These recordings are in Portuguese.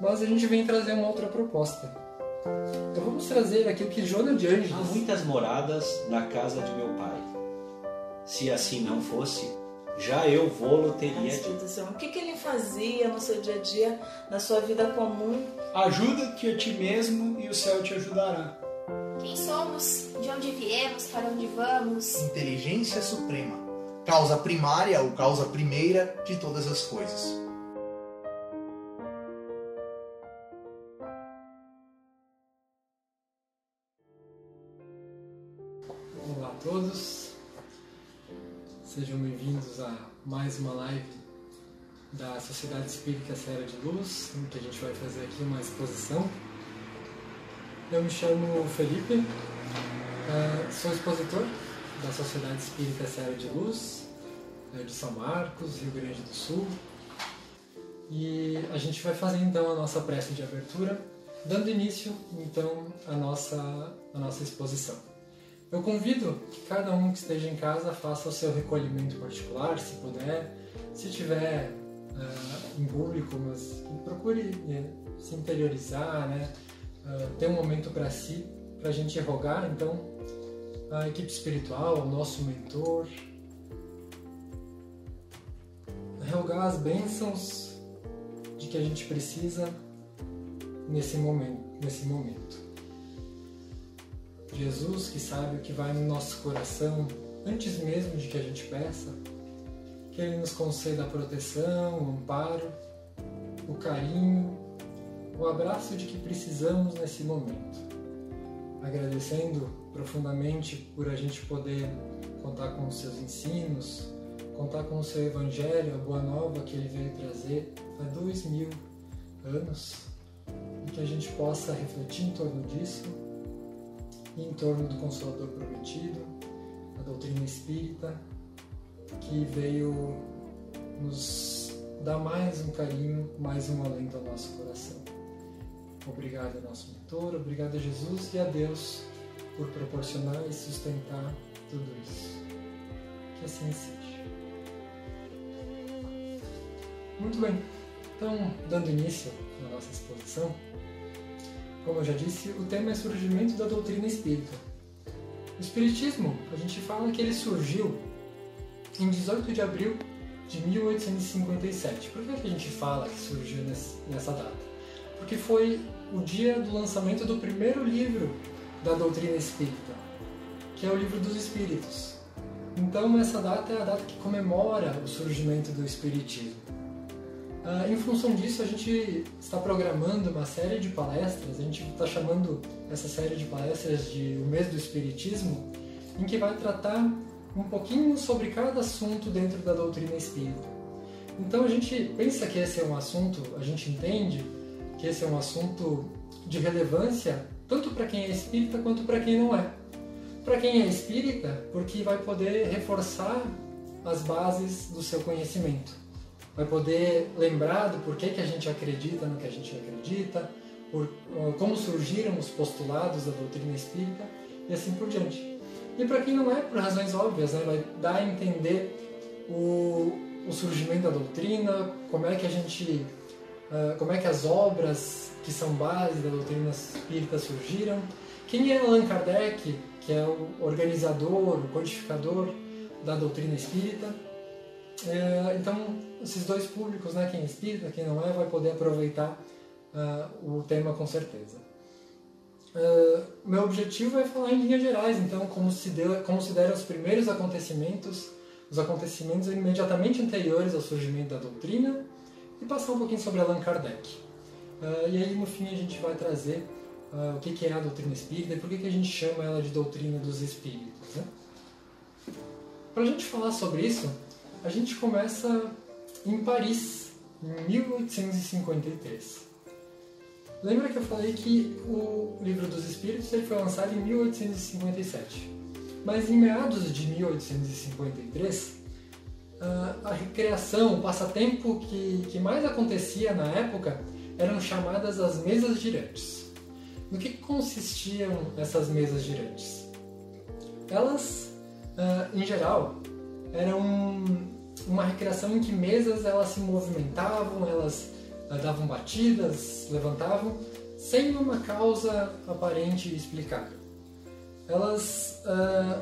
mas a gente vem trazer uma outra proposta. Então vamos trazer aqui o que Jona de Anjos. Há muitas moradas na casa de meu pai. Se assim não fosse, já eu vou-lo teria dito. O que, que ele fazia no seu dia a dia, na sua vida comum? Ajuda-te a ti mesmo e o céu te ajudará. Quem somos? De onde viemos? Para onde vamos? Inteligência suprema. Causa primária ou causa primeira de todas as coisas. Todos, sejam bem-vindos a mais uma live da Sociedade Espírita Serra de Luz, em que a gente vai fazer aqui uma exposição. Eu me chamo Felipe, eh, sou expositor da Sociedade Espírita Serra de Luz, eh, de São Marcos, Rio Grande do Sul. E a gente vai fazer então a nossa prece de abertura, dando início então à nossa, à nossa exposição. Eu convido que cada um que esteja em casa faça o seu recolhimento particular, se puder. Se tiver uh, em público, mas procure né, se interiorizar, né? Uh, ter um momento para si, para a gente rogar. Então, a equipe espiritual, o nosso mentor, rogar as bênçãos de que a gente precisa nesse momento. Nesse momento. Jesus, que sabe o que vai no nosso coração antes mesmo de que a gente peça, que Ele nos conceda a proteção, o amparo, o carinho, o abraço de que precisamos nesse momento. Agradecendo profundamente por a gente poder contar com os seus ensinos, contar com o seu Evangelho, a boa nova que Ele veio trazer há dois mil anos, e que a gente possa refletir em torno disso em torno do Consolador Prometido, a doutrina espírita, que veio nos dar mais um carinho, mais um alento ao nosso coração. Obrigado nosso mentor, obrigado a Jesus e a Deus por proporcionar e sustentar tudo isso. Que assim seja. Muito bem, então, dando início à nossa exposição, como eu já disse, o tema é surgimento da doutrina espírita. O espiritismo, a gente fala que ele surgiu em 18 de abril de 1857. Por que a gente fala que surgiu nessa data? Porque foi o dia do lançamento do primeiro livro da doutrina espírita, que é o Livro dos Espíritos. Então, essa data é a data que comemora o surgimento do Espiritismo. Uh, em função disso, a gente está programando uma série de palestras, a gente está chamando essa série de palestras de O Mês do Espiritismo, em que vai tratar um pouquinho sobre cada assunto dentro da doutrina espírita. Então a gente pensa que esse é um assunto, a gente entende que esse é um assunto de relevância tanto para quem é espírita quanto para quem não é. Para quem é espírita, porque vai poder reforçar as bases do seu conhecimento vai poder lembrar do porquê que a gente acredita no que a gente acredita, por como surgiram os postulados da doutrina espírita e assim por diante. E para quem não é, por razões óbvias, né, vai dar a entender o, o surgimento da doutrina, como é que a gente, uh, como é que as obras que são base da doutrina espírita surgiram, quem é Allan Kardec, que é o organizador, o codificador da doutrina espírita, é, então, esses dois públicos, né, quem é espírita, quem não é, vai poder aproveitar uh, o tema com certeza. Uh, meu objetivo é falar em linhas gerais, então, como se, deu, deram os primeiros acontecimentos, os acontecimentos imediatamente anteriores ao surgimento da doutrina, e passar um pouquinho sobre Allan Kardec. Uh, e aí, no fim, a gente vai trazer o que, que é a doutrina espírita e por que, que a gente chama ela de doutrina dos espíritos. Né? Para a gente falar sobre isso, a gente começa em Paris, em 1853. Lembra que eu falei que o Livro dos Espíritos ele foi lançado em 1857? Mas em meados de 1853, a recreação, o passatempo que, que mais acontecia na época eram chamadas as mesas girantes. No que consistiam essas mesas girantes? Elas, em geral, eram uma recreação em que mesas elas se movimentavam, elas eh, davam batidas, levantavam, sem uma causa aparente explicada. Elas, ah,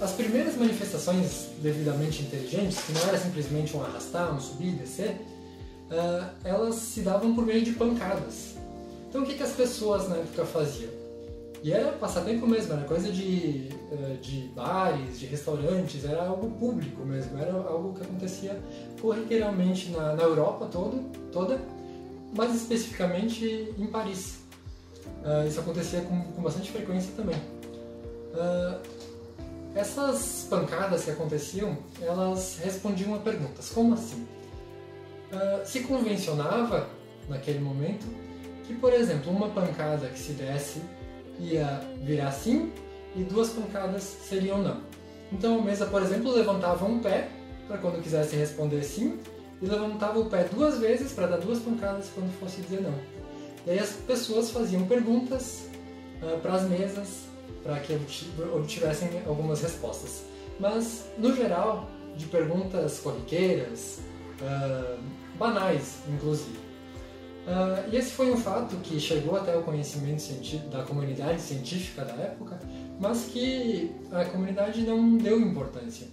as primeiras manifestações devidamente inteligentes, que não era simplesmente um arrastar, um subir e descer, ah, elas se davam por meio de pancadas. Então o que, que as pessoas na época faziam? E era passatempo mesmo, era coisa de, eh, de bares, de restaurantes, era algo público mesmo, era algo que acontecia corriqueiramente na, na Europa todo, toda, mais especificamente em Paris. Ah, isso acontecia com, com bastante frequência também. Ah, essas pancadas que aconteciam, elas respondiam a perguntas. Como assim? Ah, se convencionava, naquele momento, que, por exemplo, uma pancada que se desse ia virar sim e duas pancadas seriam não. Então a mesa, por exemplo, levantava um pé para quando quisesse responder sim e levantava o pé duas vezes para dar duas pancadas quando fosse dizer não. E aí as pessoas faziam perguntas para as mesas para que obti- obtivessem algumas respostas. Mas, no geral, de perguntas corriqueiras, ah, banais, inclusive. Ah, e esse foi um fato que chegou até o conhecimento da comunidade científica da época, mas que a comunidade não deu importância,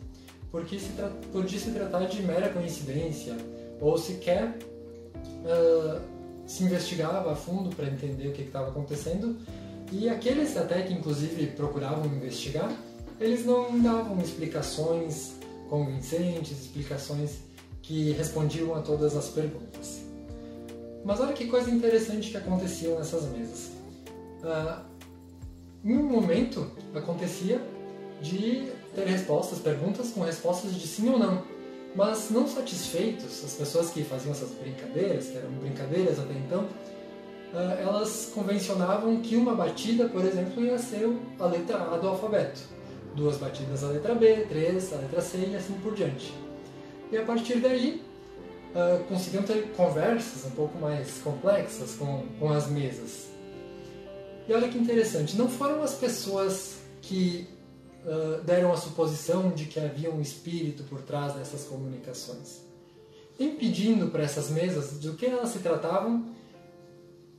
porque se podia se tratar de mera coincidência, ou sequer ah, se investigava a fundo para entender o que estava acontecendo, e aqueles até que inclusive procuravam investigar, eles não davam explicações convincentes, explicações que respondiam a todas as perguntas. Mas olha que coisa interessante que acontecia nessas mesas. Ah, em um momento acontecia de ter respostas, perguntas com respostas de sim ou não. Mas não satisfeitos, as pessoas que faziam essas brincadeiras, que eram brincadeiras até então, ah, elas convencionavam que uma batida, por exemplo, ia ser a letra A do alfabeto. Duas batidas a letra B, três a letra C e assim por diante. E a partir daí, uh, conseguiam ter conversas um pouco mais complexas com, com as mesas. E olha que interessante, não foram as pessoas que uh, deram a suposição de que havia um espírito por trás dessas comunicações. Impedindo para essas mesas do que elas se tratavam,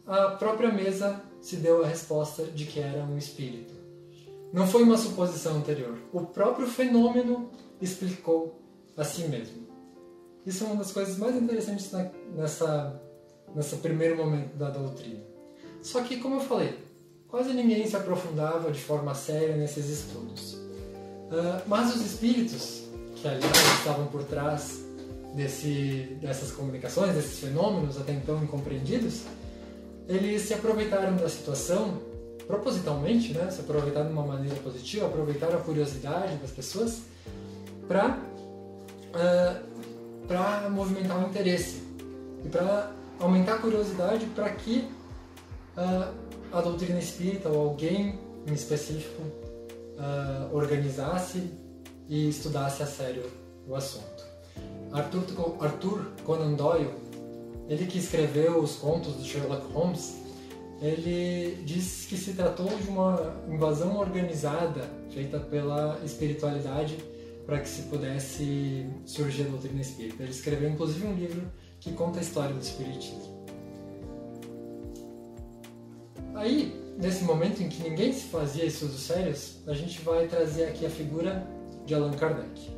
a própria mesa se deu a resposta de que era um espírito. Não foi uma suposição anterior. O próprio fenômeno explicou a si mesmo. Isso é uma das coisas mais interessantes na, nessa, nesse primeiro momento da doutrina. Só que, como eu falei, quase ninguém se aprofundava de forma séria nesses estudos. Uh, mas os espíritos, que ali estavam por trás desse, dessas comunicações, desses fenômenos até então incompreendidos, eles se aproveitaram da situação propositalmente, né, se aproveitaram de uma maneira positiva, aproveitaram a curiosidade das pessoas para uh, para movimentar o interesse e para aumentar a curiosidade para que uh, a doutrina espírita ou alguém em específico uh, organizasse e estudasse a sério o assunto. Arthur, Arthur Conan Doyle, ele que escreveu os contos do Sherlock Holmes, ele diz que se tratou de uma invasão organizada feita pela espiritualidade para que se pudesse surgir a doutrina espírita. Ele escreveu inclusive um livro que conta a história do espiritismo. Aí, nesse momento em que ninguém se fazia estudos sérios, a gente vai trazer aqui a figura de Allan Kardec.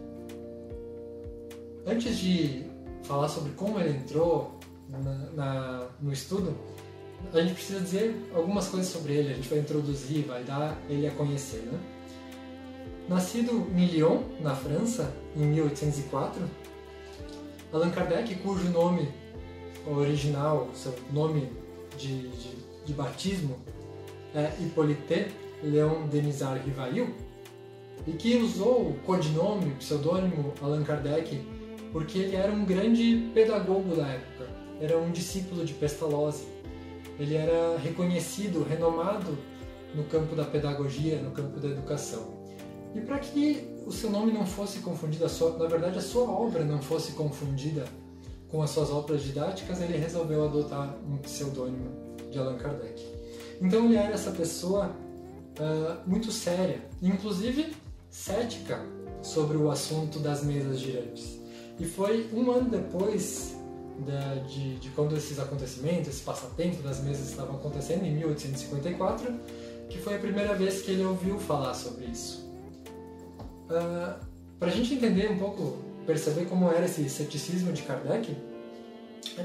Antes de falar sobre como ele entrou na, na, no estudo, a gente precisa dizer algumas coisas sobre ele. A gente vai introduzir, vai dar ele a conhecer, né? Nascido em Lyon, na França, em 1804, Allan Kardec, cujo nome original, seu nome de, de, de batismo é Hippolyte Léon Denisard Rivail, e que usou o codinome, o pseudônimo Allan Kardec, porque ele era um grande pedagogo da época, era um discípulo de Pestalozzi. Ele era reconhecido, renomado no campo da pedagogia, no campo da educação. E para que o seu nome não fosse confundido, sua, na verdade a sua obra não fosse confundida com as suas obras didáticas, ele resolveu adotar um pseudônimo de Allan Kardec. Então ele era essa pessoa uh, muito séria, inclusive cética sobre o assunto das mesas girantes. E foi um ano depois da- de, de quando esses acontecimentos, esse passatempo das mesas estavam acontecendo, em 1854, que foi a primeira vez que ele ouviu falar sobre isso. Para a gente entender um pouco, perceber como era esse ceticismo de Kardec,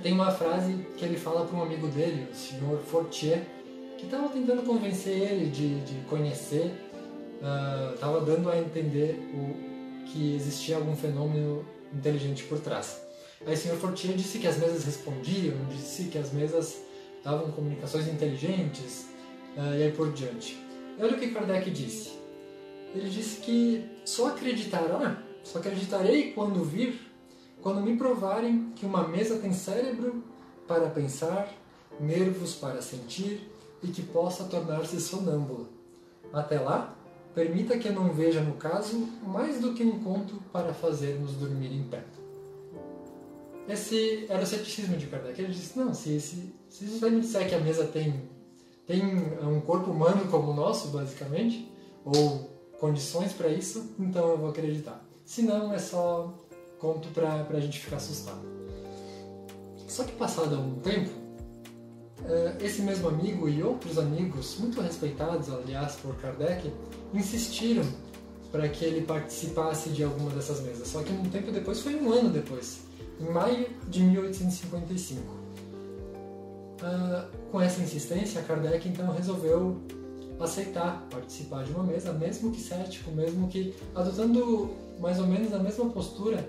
tem uma frase que ele fala para um amigo dele, o senhor Fortier, que estava tentando convencer ele de, de conhecer, estava dando a entender o, que existia algum fenômeno inteligente por trás. Aí o senhor Fortier disse que as mesas respondiam, disse que as mesas davam comunicações inteligentes ah, e aí por diante. Olha o que Kardec disse. Ele disse que só acreditará, só acreditarei quando vir, quando me provarem que uma mesa tem cérebro para pensar, nervos para sentir e que possa tornar-se sonâmbula. Até lá, permita que eu não veja no caso mais do que um conto para fazer-nos dormir em pé. Esse era o ceticismo de Kardec. Ele disse: não, se, se, se você me disser que a mesa tem, tem um corpo humano como o nosso, basicamente, ou condições para isso, então eu vou acreditar. Se não, é só conto para a gente ficar assustado. Só que passado algum tempo, eh, esse mesmo amigo e outros amigos, muito respeitados, aliás, por Kardec, insistiram para que ele participasse de alguma dessas mesas. Só que um tempo depois, foi um ano depois, em maio de 1855. Ah, com essa insistência, Kardec então resolveu aceitar participar de uma mesa, mesmo que cético, mesmo que adotando mais ou menos a mesma postura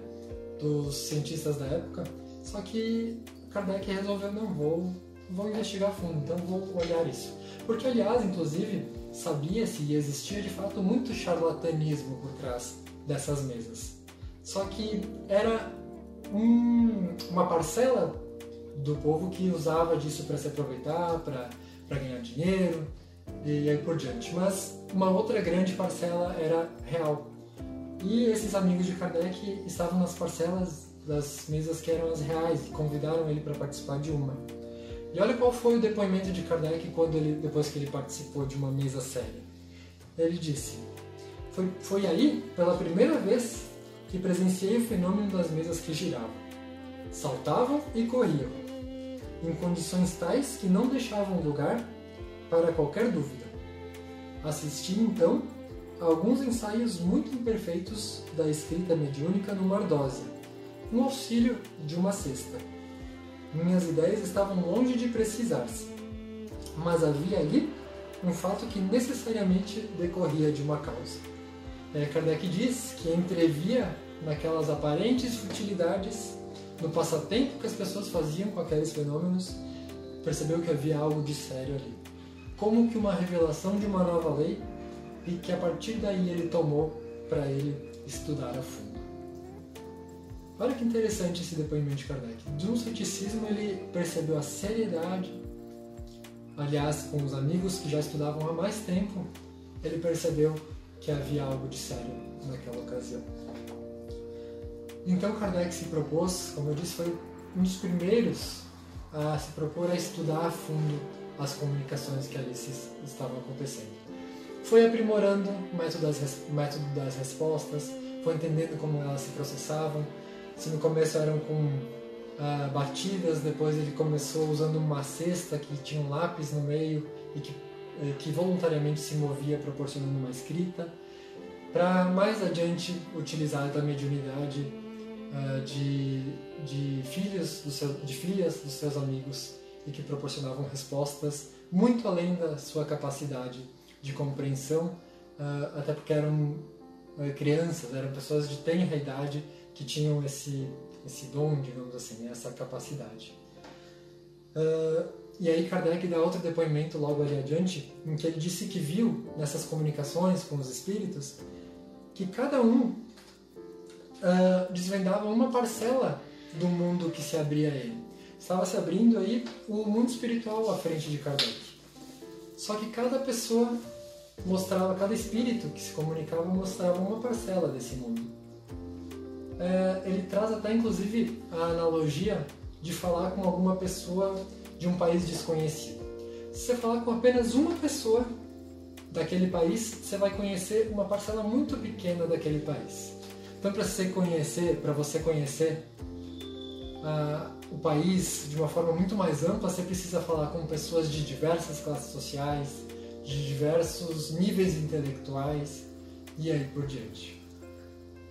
dos cientistas da época, só que Kardec resolveu não vou vou investigar a fundo, então vou olhar isso. Porque aliás, inclusive, sabia-se e existia de fato muito charlatanismo por trás dessas mesas. Só que era um- uma parcela do povo que usava disso para se aproveitar, para ganhar dinheiro e aí por diante. Mas uma outra grande parcela era real. E esses amigos de Kardec estavam nas parcelas das mesas que eram as reais e convidaram ele para participar de uma. E olha qual foi o depoimento de Kardec quando ele, depois que ele participou de uma mesa séria. Ele disse: foi, foi aí, pela primeira vez, que presenciei o fenômeno das mesas que giravam. Saltavam e corriam, em condições tais que não deixavam lugar para qualquer dúvida. Assisti então a alguns ensaios muito imperfeitos da escrita mediúnica no Mardósia, com auxílio de uma cesta. Minhas ideias estavam longe de precisar-se, mas havia ali um fato que necessariamente decorria de uma causa. É, Kardec diz que entrevia naquelas aparentes futilidades, no passatempo que as pessoas faziam com aqueles fenômenos, percebeu que havia algo de sério ali. Como que uma revelação de uma nova lei e que a partir daí ele tomou para ele estudar a fundo. Olha que interessante esse depoimento de Kardec. De um ceticismo ele percebeu a seriedade, aliás, com os amigos que já estudavam há mais tempo, ele percebeu que havia algo de sério naquela ocasião. Então Kardec se propôs, como eu disse, foi um dos primeiros a se propor a estudar a fundo as comunicações que ali estavam acontecendo. Foi aprimorando o método das, método das respostas, foi entendendo como elas se processavam. Se no começo eram com ah, batidas, depois ele começou usando uma cesta que tinha um lápis no meio e que, eh, que voluntariamente se movia proporcionando uma escrita. Para mais adiante utilizar da mediunidade ah, de, de, filhos do seu, de filhas dos seus amigos e que proporcionavam respostas muito além da sua capacidade de compreensão, ah, até porque eram eh, crianças, eram pessoas de tenra idade que tinham esse, esse dom, digamos assim, essa capacidade. Ah, e aí Kardec dá outro depoimento logo ali adiante, em que ele disse que viu nessas comunicações com os espíritos que cada um ah, desvendava uma parcela do mundo que se abria a ele. Estava se abrindo aí o mundo espiritual à frente de Kardec. Só que cada pessoa mostrava, cada espírito que se comunicava mostrava uma parcela desse mundo. É, ele traz até inclusive a analogia de falar com alguma pessoa de um país desconhecido. Se você falar com apenas uma pessoa daquele país, você vai conhecer uma parcela muito pequena daquele país. Então, para você conhecer, para você conhecer ah, o país de uma forma muito mais ampla, você precisa falar com pessoas de diversas classes sociais, de diversos níveis intelectuais e aí por diante.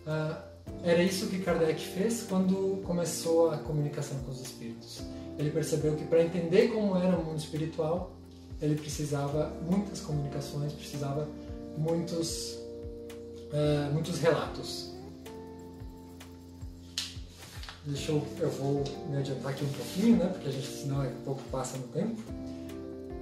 Ah, era isso que Kardec fez quando começou a comunicação com os espíritos. Ele percebeu que para entender como era o mundo espiritual, ele precisava muitas comunicações, precisava muitos, ah, muitos relatos. Deixa eu, eu vou me adiantar aqui um pouquinho, né? Porque a gente senão a pouco passa no tempo.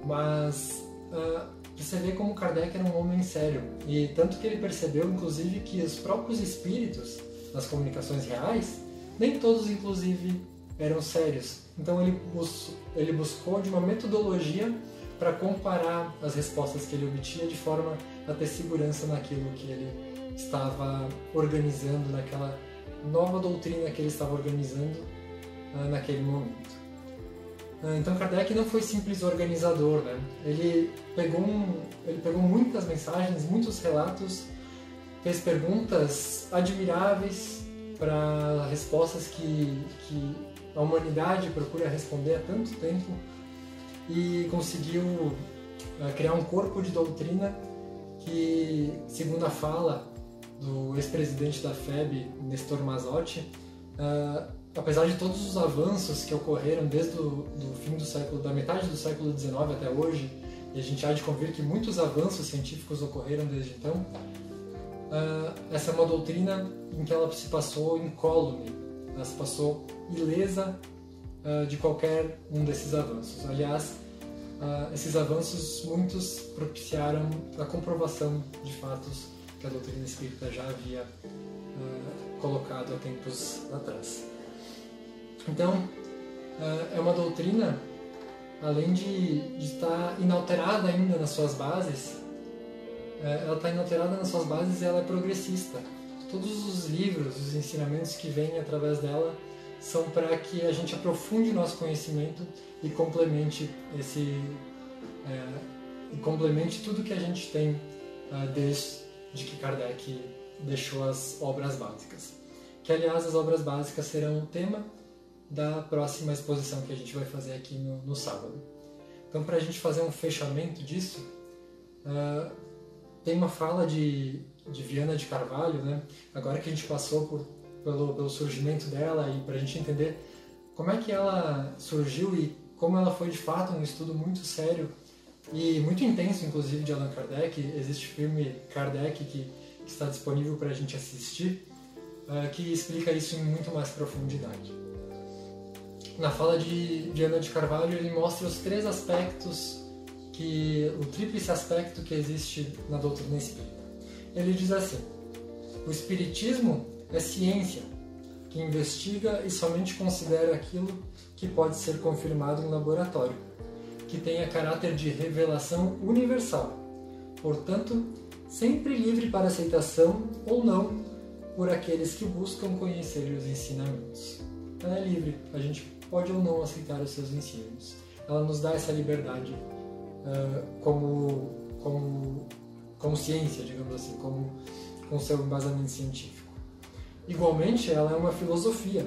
Mas uh, você vê como Kardec era um homem sério. E tanto que ele percebeu, inclusive, que os próprios espíritos, nas comunicações reais, nem todos, inclusive, eram sérios. Então ele, bus ele buscou de uma metodologia para comparar as respostas que ele obtinha de forma a ter segurança naquilo que ele estava organizando, naquela nova doutrina que ele estava organizando uh, naquele momento. Uh, então Kardec não foi simples organizador, né? Ele pegou, um, ele pegou muitas mensagens, muitos relatos, fez perguntas admiráveis para respostas que, que a humanidade procura responder há tanto tempo e conseguiu uh, criar um corpo de doutrina que, segundo a fala do ex-presidente da FEB, Nestor Mazotti, uh, apesar de todos os avanços que ocorreram desde o do fim do século, da metade do século XIX até hoje, e a gente há de convir que muitos avanços científicos ocorreram desde então, uh, essa é uma doutrina em que ela se passou incólume, ela se passou ilesa uh, de qualquer um desses avanços. Aliás, esses avanços muitos propiciaram a comprovação de fatos que a doutrina espírita já havia uh, colocado há tempos atrás. Então, uh, é uma doutrina, além de, de, estar inalterada ainda nas suas bases, uh, ela está inalterada nas suas bases e ela é progressista. Todos os livros, os ensinamentos que vêm através dela são para que a gente aprofunde nosso conhecimento e complemente esse e complemente tudo que a gente tem desde de que Kardec deixou as obras básicas. Que, aliás, as obras básicas serão o tema da próxima exposição que a gente vai fazer aqui no, no sábado. Então, para a gente fazer um fechamento disso, uh, tem uma fala de, de Viana de Carvalho, né? agora que a gente passou por, pelo, pelo surgimento dela e para a gente entender como é que ela surgiu e como ela foi de fato um estudo muito sério e muito intenso, inclusive, de Allan Kardec. Existe filme Kardec que, que está disponível para a gente assistir, uh, que explica isso em muito mais profundidade. Na fala de, de Ana de Carvalho, ele mostra os três aspectos, que o tríplice aspecto que existe na doutrina espírita. Ele diz assim: o espiritismo é ciência que investiga e somente considera aquilo que pode ser confirmado em laboratório que tenha caráter de revelação universal, portanto, sempre livre para aceitação ou não por aqueles que buscam conhecer os ensinamentos. Ela é livre, a gente pode ou não aceitar os seus ensinos. Ela nos dá essa liberdade uh, como, como, como ciência, digamos assim, como com seu embasamento científico. Igualmente, ela é uma filosofia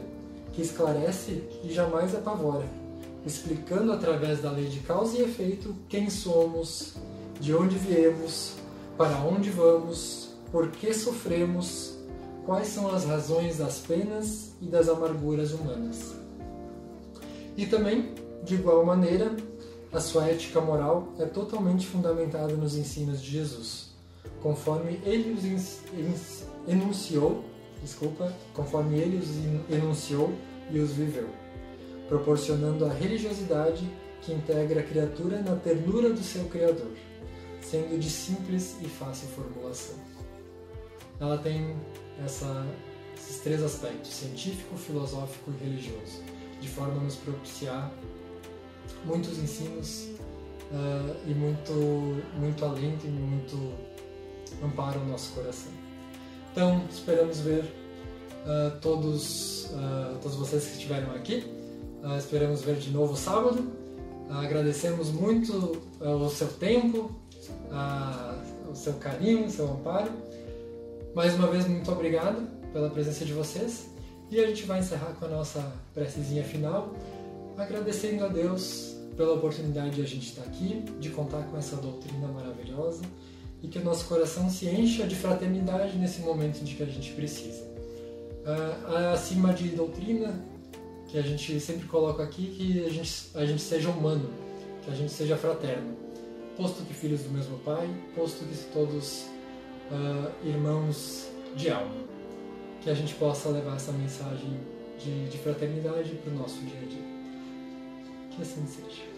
que esclarece e jamais apavora explicando através da lei de causa e efeito quem somos, de onde viemos, para onde vamos, por que sofremos, quais são as razões das penas e das amarguras humanas. E também, de igual maneira, a sua ética moral é totalmente fundamentada nos ensinos de Jesus, conforme ele os enunciou, desculpa, conforme ele os enunciou e os viveu proporcionando a religiosidade que integra a criatura na ternura do seu Criador, sendo de simples e fácil formulação. Ela tem essa, esses três aspectos, científico, filosófico e religioso, de forma a nos propiciar muitos ensinos uh, e muito, muito alento e muito amparo ao nosso coração. Então, esperamos ver uh, todos, uh, todos vocês que estiveram aqui Uh, esperamos ver de novo sábado. Uh, agradecemos muito uh, o seu tempo, o seu carinho, o seu amparo. Mais uma vez, muito obrigado pela presença de vocês. E a gente vai encerrar com a nossa precezinha final, agradecendo a Deus pela oportunidade de a gente estar aqui, de contar com essa doutrina maravilhosa e que o nosso coração se encha de fraternidade nesse momento de que a gente precisa. Ah, acima de doutrina, que a gente sempre coloca aqui, que a gente, a gente seja humano, que a gente seja fraterno. Posto que filhos do mesmo Pai, posto que todos ah, irmãos de alma. Que a gente possa levar essa mensagem de, de fraternidade para o nosso dia a dia. Que assim seja.